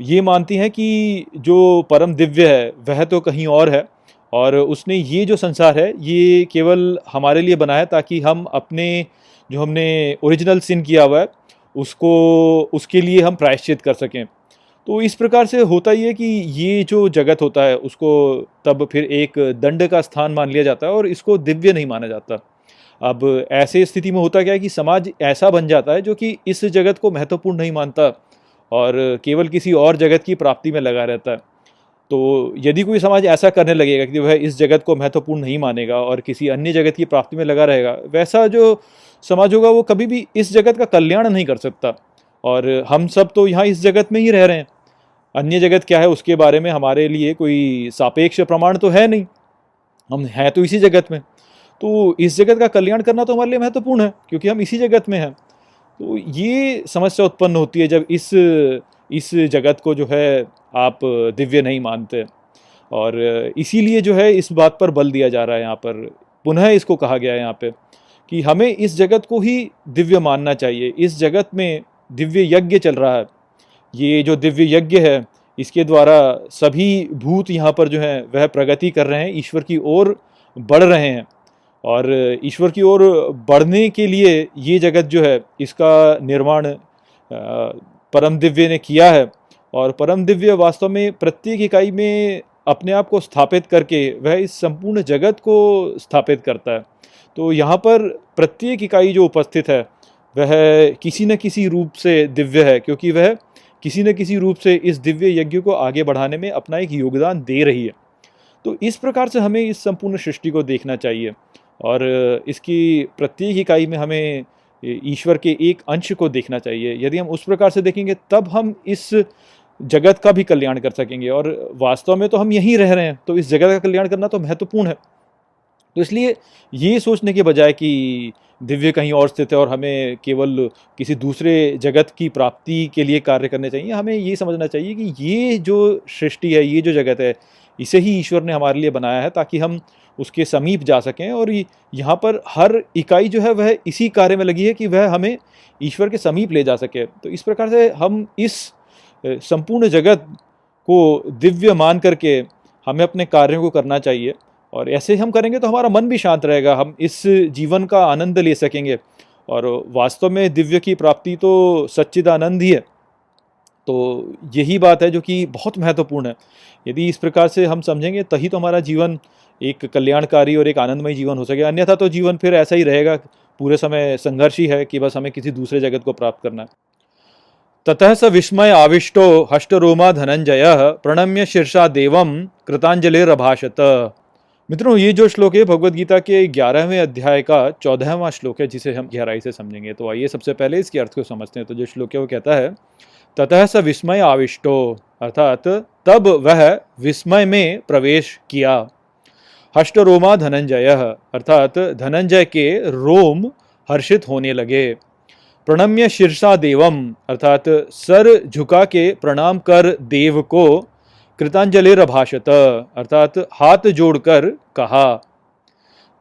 ये मानती हैं कि जो परम दिव्य है, वह तो कहीं और है और उसने ये जो संसार है, ये केवल हमारे लिए बनाया ताकि हम अपने जो हमने ओरिजिनल सिन किया हुआ है, उसको, उसके लिए हम प्रायश्चित कर सकें। तो इस प्रकार से होता ही है कि ये जो जगत होता है, उसको तब फिर एक दंड का स्थान मान लिया जाता है और इसको दिव्य नहीं माना जाता। अब ऐसे स्थिति में होता क्या है कि समाज ऐसा बन जाता है जो कि इस जगत को महत्वपूर्ण नहीं मानता और केवल किसी और जगत की प्राप्ति में लगा रहता है। तो यदि कोई समाज ऐसा करने लगेगा कि वह इस जगत को महत्वपूर्ण नहीं मानेगा और किसी अन्य जगत की प्राप्ति में लगा रहेगा, वैसा जो समाज होगा वो कभी भी इस जगत का कल्याण नहीं कर सकता। और हम सब तो यहाँ इस जगत में ही रह रहे हैं। अन्य जगत क्या है, उसके बारे में हमारे लिए कोई सापेक्ष प्रमाण तो है नहीं। हम हैं तो इसी जगत में। तो इस जगत का कल्याण करना तो हमारे लिए महत्वपूर्ण है, क्योंकि हम इसी जगत में हैं। तो ये समस्या उत्पन्न होती है जब इस इस जगत को जो है आप दिव्य नहीं मानते। और इसीलिए जो है इस बात पर बल दिया जा रहा है यहाँ पर। पुनः इसको कहा गया है यहाँ पे कि हमें इस जगत को ही दिव्य मानना चाहिए। इस जगत में दिव्य यज्ञ चल रहा है। ये जो दिव्य यज्ञ है, इसके द्वारा सभी भूत यहाँ पर जो है, वह प्रगति कर रहे हैं, ईश्वर की ओर बढ़ रहे हैं। और ईश्वर की ओर बढ़ने के लिए ये जगत जो है, इसका निर्माण परम दिव्य ने किया है। और परम दिव्य वास्तव में प्रत्येक इकाई में अपने आप को स्थापित करके वह इस संपूर्ण जगत को स्थापित करता है। तो यहाँ पर प्रत्येक इकाई जो उपस्थित है, वह किसी न किसी रूप से दिव्य है, क्योंकि वह किसी न किसी रूप से इस दिव्य यज्ञ को आगे बढ़ाने में अपना एक योगदान दे रही है। तो इस प्रकार से हमें इस संपूर्ण सृष्टि को देखना चाहिए और इसकी प्रत्येक इकाई में हमें ईश्वर के एक अंश को देखना चाहिए। यदि हम उस प्रकार से देखेंगे, तब हम इस जगत का भी कल्याण कर सकेंगे और वास्तव में तो हम यहीं रह रहे हैं तो इस जगत का कल्याण करना तो महत्वपूर्ण है। तो इसलिए ये सोचने के बजाय कि दिव्य कहीं और स्थित है और हमें केवल किसी दूसरे जगत की प्राप्ति के लिए कार्य करने चाहिए, हमें ये समझना चाहिए कि ये जो सृष्टि है, ये जो जगत है, इसे ही ईश्वर ने हमारे लिए बनाया है ताकि हम उसके समीप जा सकें और यहाँ पर हर इकाई जो है वह इसी कार्य में लगी है कि वह हमें ईश्वर के समीप ले जा सके। तो इस प्रकार से हम इस संपूर्ण जगत को दिव्य मान करके हमें अपने कार्यों को करना चाहिए। और ऐसे हम करेंगे तो हमारा मन भी शांत रहेगा। हम इस जीवन का आनंद ले सकेंगे। और वास्तव में दिव्य की प्राप्ति तो सच्चिदानंद ही है। तो यही बात है जो कि बहुत महत्वपूर्ण है। यदि इस प्रकार से हम समझेंगे, तभी तो हमारा जीवन एक कल्याणकारी और एक आनंदमय जीवन हो सके अन्यथा तो जीवन फिर ऐसा ही रहेगा, पूरे समय संघर्ष ही है कि बस हमें किसी दूसरे जगत को प्राप्त करना है। ततः स विस्मय आविष्टो हष्टरोमा धनंजय प्रणम्य शीर्षा देवम कृतांजलिरभाषत मित्रों, ये जो श्लोक है, भगवत गीता के ग्यारहवें अध्याय का चौदहवां श्लोक है, जिसे हम गहराई से समझेंगे। तो आइए सबसे पहले इसके अर्थ को समझते हैं। तो जो श्लोक है, वो कहता है, ततः स विस्मय आविष्टो अर्थात तब वह विस्मय में प्रवेश किया। हष्ट रोमा धनंजय, अर्थात धनंजय के रोम हर्षित होने लगे। प्रणम्य शीर्षा देवम, अर्थात सर झुका के प्रणाम कर देव को कृतांजलिभाषत अर्थात हाथ जोड़कर कहा।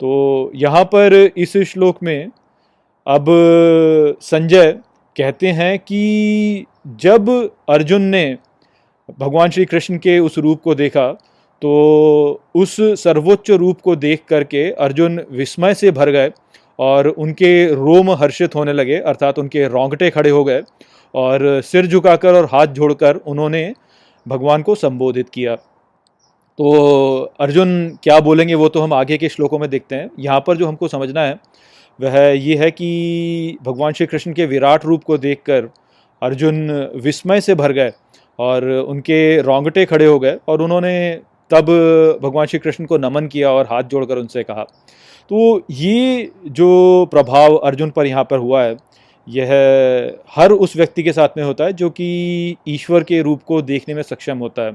तो यहाँ पर इस श्लोक में अब संजय कहते हैं कि जब अर्जुन ने भगवान श्री कृष्ण के उस रूप को देखा तो उस सर्वोच्च रूप को देख करके अर्जुन विस्मय से भर गए और उनके रोम हर्षित होने लगे, अर्थात उनके रोंगटे खड़े हो गए और सिर झुकाकर और हाथ जोड़कर उन्होंने भगवान को संबोधित किया। तो अर्जुन क्या बोलेंगे वो तो हम आगे के श्लोकों में देखते हैं। यहाँ पर जो हमको समझना है, वह ये है कि भगवान श्री कृष्ण के विराट रूप को देखकर अर्जुन विस्मय से भर गए और उनके रोंगटे खड़े हो गए और उन्होंने तब भगवान श्री कृष्ण को नमन किया और हाथ जोड़कर उनसे कहा। तो ये जो प्रभाव अर्जुन पर यहाँ पर हुआ है यह हर उस व्यक्ति के साथ में होता है जो कि ईश्वर के रूप को देखने में सक्षम होता है।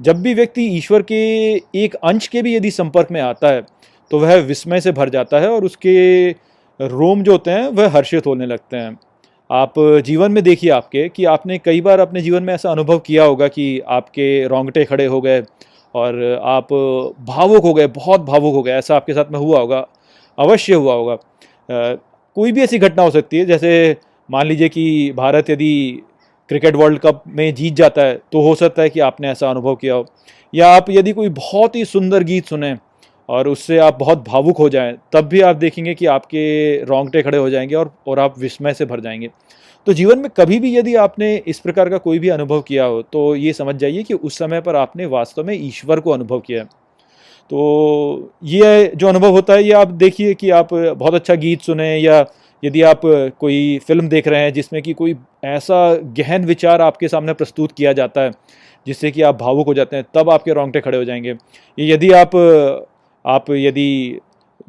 जब भी व्यक्ति ईश्वर के एक अंश के भी यदि संपर्क में आता है तो वह विस्मय से भर जाता है और उसके रोम जो होते हैं, वह हर्षित होने लगते हैं। आप जीवन में देखिए आपके कि आपने कई बार अपने जीवन में ऐसा अनुभव किया होगा कि आपके रोंगटे खड़े हो गए और आप भावुक हो गए, बहुत भावुक हो गए, ऐसा आपके साथ में हुआ होगा, अवश्य हुआ होगा। कोई भी ऐसी घटना हो सकती है, जैसे मान लीजिए कि भारत यदि क्रिकेट वर्ल्ड कप में जीत जाता है तो हो सकता है कि आपने ऐसा अनुभव किया हो। या आप यदि कोई बहुत ही सुंदर गीत सुने और उससे आप बहुत भावुक हो जाएँ, तब भी आप देखेंगे कि आपके रोंगटे खड़े हो जाएँगे और और आप विस्मय से भर जाएँगे। तो जीवन में कभी भी यदि आपने इस प्रकार का कोई भी अनुभव किया हो तो ये समझ जाइए कि उस समय पर आपने वास्तव में ईश्वर को अनुभव किया है। तो ये जो अनुभव होता है, ये आप देखिए कि आप बहुत अच्छा गीत सुने या यदि आप कोई फ़िल्म देख रहे हैं जिसमें कि कोई ऐसा गहन विचार आपके सामने प्रस्तुत किया जाता है, जिससे कि आप भावुक हो जाते हैं, तब आपके रोंगटे खड़े हो जाएँगे। यदि आप आप यदि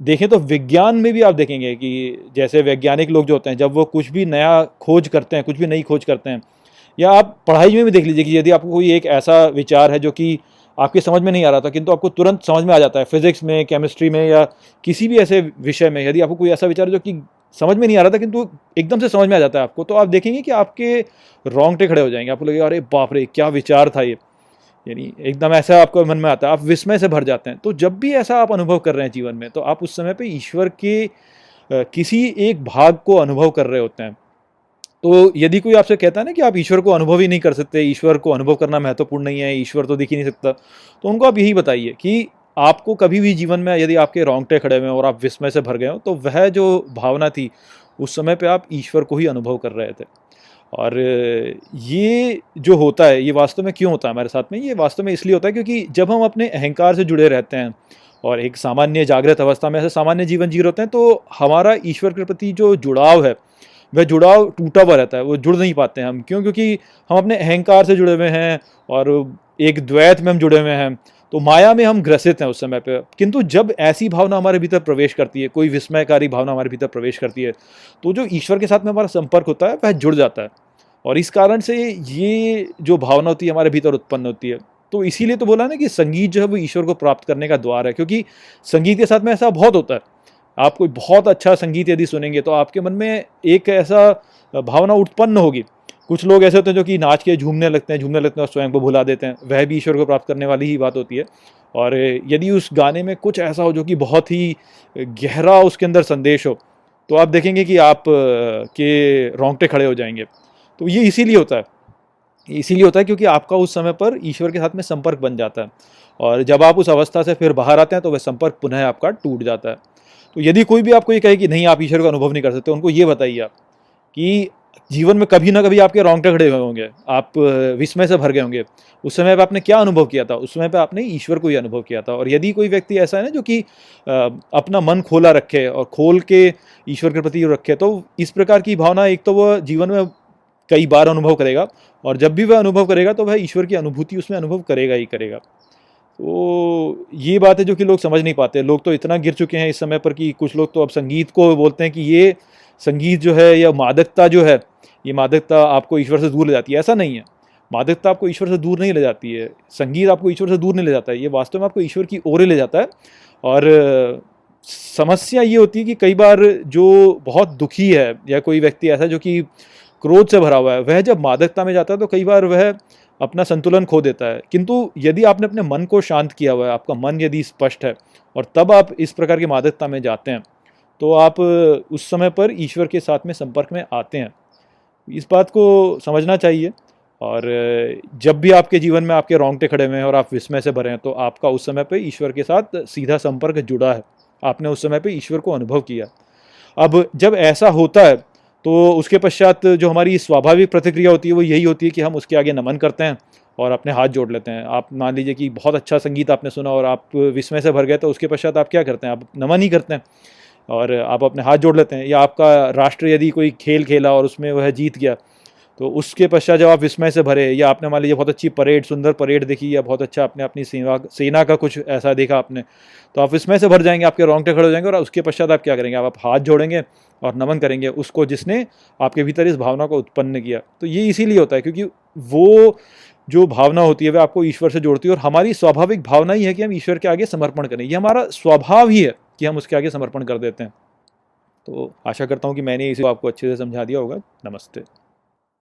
देखें तो विज्ञान में भी आप देखेंगे कि जैसे वैज्ञानिक लोग जो होते हैं, जब वो कुछ भी नया खोज करते हैं, कुछ भी नई खोज करते हैं, या आप पढ़ाई में भी देख लीजिए कि यदि आपको कोई एक ऐसा विचार है जो कि आपकी समझ में नहीं आ रहा था, किंतु आपको तुरंत समझ में आ जाता है फिजिक्स में केमिस्ट्री में या किसी भी ऐसे विषय में, यदि आपको कोई ऐसा विचार जो कि समझ में नहीं आ रहा था, किंतु एकदम से समझ में आ जाता है आपको तो आप देखेंगे कि आपके रोंगटे खड़े हो जाएँगे। आपको लगेगा, अरे बाप रे, क्या विचार था ये? यानी एकदम ऐसा आपको मन में आता है, आप विस्मय से भर जाते हैं। तो जब भी ऐसा आप अनुभव कर रहे हैं जीवन में तो आप उस समय पर ईश्वर के किसी एक भाग को अनुभव कर रहे होते हैं। तो यदि कोई आपसे कहता है ना कि आप ईश्वर को अनुभव ही नहीं कर सकते, ईश्वर को अनुभव करना महत्वपूर्ण नहीं है, ईश्वर तो दिख ही नहीं सकता तो उनको आप यही बताइए कि आपको कभी भी जीवन में यदि आपके रोंगटे खड़े हुए हैं और आप विस्मय से भर गए हो तो वह जो भावना थी, उस समय पे आप ईश्वर को ही अनुभव कर रहे थे। और ये जो होता है, ये वास्तव में क्यों होता है हमारे साथ में? ये वास्तव में इसलिए होता है क्योंकि जब हम अपने अहंकार से जुड़े रहते हैं और एक सामान्य जागृत अवस्था में ऐसे सामान्य जीवन जी होते हैं तो हमारा ईश्वर के प्रति जो जुड़ाव है वह जुड़ाव टूटा हुआ रहता है, वो जुड़ नहीं पाते हैं हम। क्यों? क्योंकि हम अपने अहंकार से जुड़े हुए हैं और एक द्वैत में हम जुड़े हुए हैं तो माया में हम ग्रसित हैं उस समय पे। किंतु जब ऐसी भावना हमारे भीतर प्रवेश करती है, कोई विस्मयकारी भावना हमारे भीतर प्रवेश करती है तो जो ईश्वर के साथ में हमारा संपर्क होता है, वह जुड़ जाता है। और इस कारण से ये जो भावना होती है, हमारे भीतर उत्पन्न होती है। तो इसीलिए तो बोला ना कि संगीत जो है, वो ईश्वर को प्राप्त करने का द्वार है, क्योंकि संगीत के साथ में ऐसा बहुत होता है। आप कोई बहुत अच्छा संगीत यदि सुनेंगे तो आपके मन में एक ऐसा भावना उत्पन्न होगी। कुछ लोग ऐसे होते हैं जो कि नाच के झूमने लगते हैं, झूमने लगते हैं और स्वयं को भुला देते हैं। वह भी ईश्वर को प्राप्त करने वाली ही बात होती है। और यदि उस गाने में कुछ ऐसा हो जो कि बहुत ही गहरा उसके अंदर संदेश हो तो आप देखेंगे कि आप के रोंगटे खड़े हो जाएँगे। तो ये इसीलिए होता है। इसीलिए होता है क्योंकि आपका उस समय पर ईश्वर के साथ में संपर्क बन जाता है। और जब आप उस अवस्था से फिर बाहर आते हैं तो वह संपर्क पुनः आपका टूट जाता है। तो यदि कोई भी आपको ये कहे कि नहीं, आप ईश्वर का अनुभव नहीं कर सकते, उनको ये बताइए आप कि जीवन में कभी ना कभी आपके रोंगटे खड़े हुए होंगे, आप विस्मय से भर गए होंगे। उस समय पर आपने क्या अनुभव किया था? उस समय पर आपने ईश्वर को ही अनुभव किया था। और यदि कोई व्यक्ति ऐसा है ना जो कि अपना मन खोला रखे और खोल के ईश्वर के प्रति रखे तो इस प्रकार की भावना, एक तो वह जीवन में कई बार अनुभव करेगा और जब भी वह अनुभव करेगा तो वह ईश्वर की अनुभूति उसमें अनुभव करेगा ही करेगा। तो ये बात है जो कि लोग समझ नहीं पाते। लोग तो इतना गिर चुके हैं इस समय पर कि कुछ लोग तो अब संगीत को बोलते हैं कि ये संगीत जो है या मादकता जो है, ये मादकता आपको ईश्वर से दूर ले जाती है। ऐसा नहीं है। मादकता आपको ईश्वर से दूर नहीं ले जाती है। संगीत आपको ईश्वर से दूर नहीं ले जाता है। ये वास्तव में आपको ईश्वर की ओर ले जाता है। और समस्या ये होती है कि कई बार जो बहुत दुखी है या कोई व्यक्ति ऐसा जो कि क्रोध से भरा हुआ है, वह जब मादकता में जाता है तो कई बार वह अपना संतुलन खो देता है। किंतु यदि आपने अपने मन को शांत किया हुआ है, आपका मन यदि स्पष्ट है और तब आप इस प्रकार की मादकता में जाते हैं तो आप उस समय पर ईश्वर के साथ में संपर्क में आते हैं। इस बात को समझना चाहिए और जब भी आपके जीवन में आपके रोंगटे खड़े हुए हैं और आप विस्मय से भरे हैं तो आपका उस समय पर ईश्वर के साथ सीधा संपर्क जुड़ा है। आपने उस समय पर ईश्वर को अनुभव किया। अब जब ऐसा होता है तो उसके पश्चात जो हमारी स्वाभाविक प्रतिक्रिया होती है, वो यही होती है कि हम उसके आगे नमन करते हैं और अपने हाथ जोड़ लेते हैं। आप मान लीजिए कि बहुत अच्छा संगीत आपने सुना और आप विस्मय से भर गए तो उसके पश्चात आप क्या करते हैं? आप नमन ही करते हैं और आप अपने हाथ जोड़ लेते हैं। या आपका राष्ट्र यदि कोई खेल खेला और उसमें वह जीत गया तो उसके पश्चात जब आप विस्मय से भरे, या आपने मान लीजिए बहुत अच्छी परेड, सुंदर परेड देखी, या बहुत अच्छा आपने अपनी सेवा, सेना का कुछ ऐसा देखा आपने तो आप विस्मय से भर जाएँगे, आपके रोंगटे खड़े हो जाएँगे, और उसके पश्चात आप क्या करेंगे? आप हाथ जोड़ेंगे और नमन करेंगे उसको जिसने आपके भीतर इस भावना को उत्पन्न किया। तो ये इसीलिए होता है, क्योंकि वो जो भावना होती है, वह आपको ईश्वर से जोड़ती है, और हमारी स्वाभाविक भावना ही है कि हम ईश्वर के आगे समर्पण करें। ये हमारा स्वभाव ही है कि हम उसके आगे समर्पण कर देते हैं। तो आशा करता हूँ कि मैंने इसे आपको अच्छे से समझा दिया होगा। नमस्ते।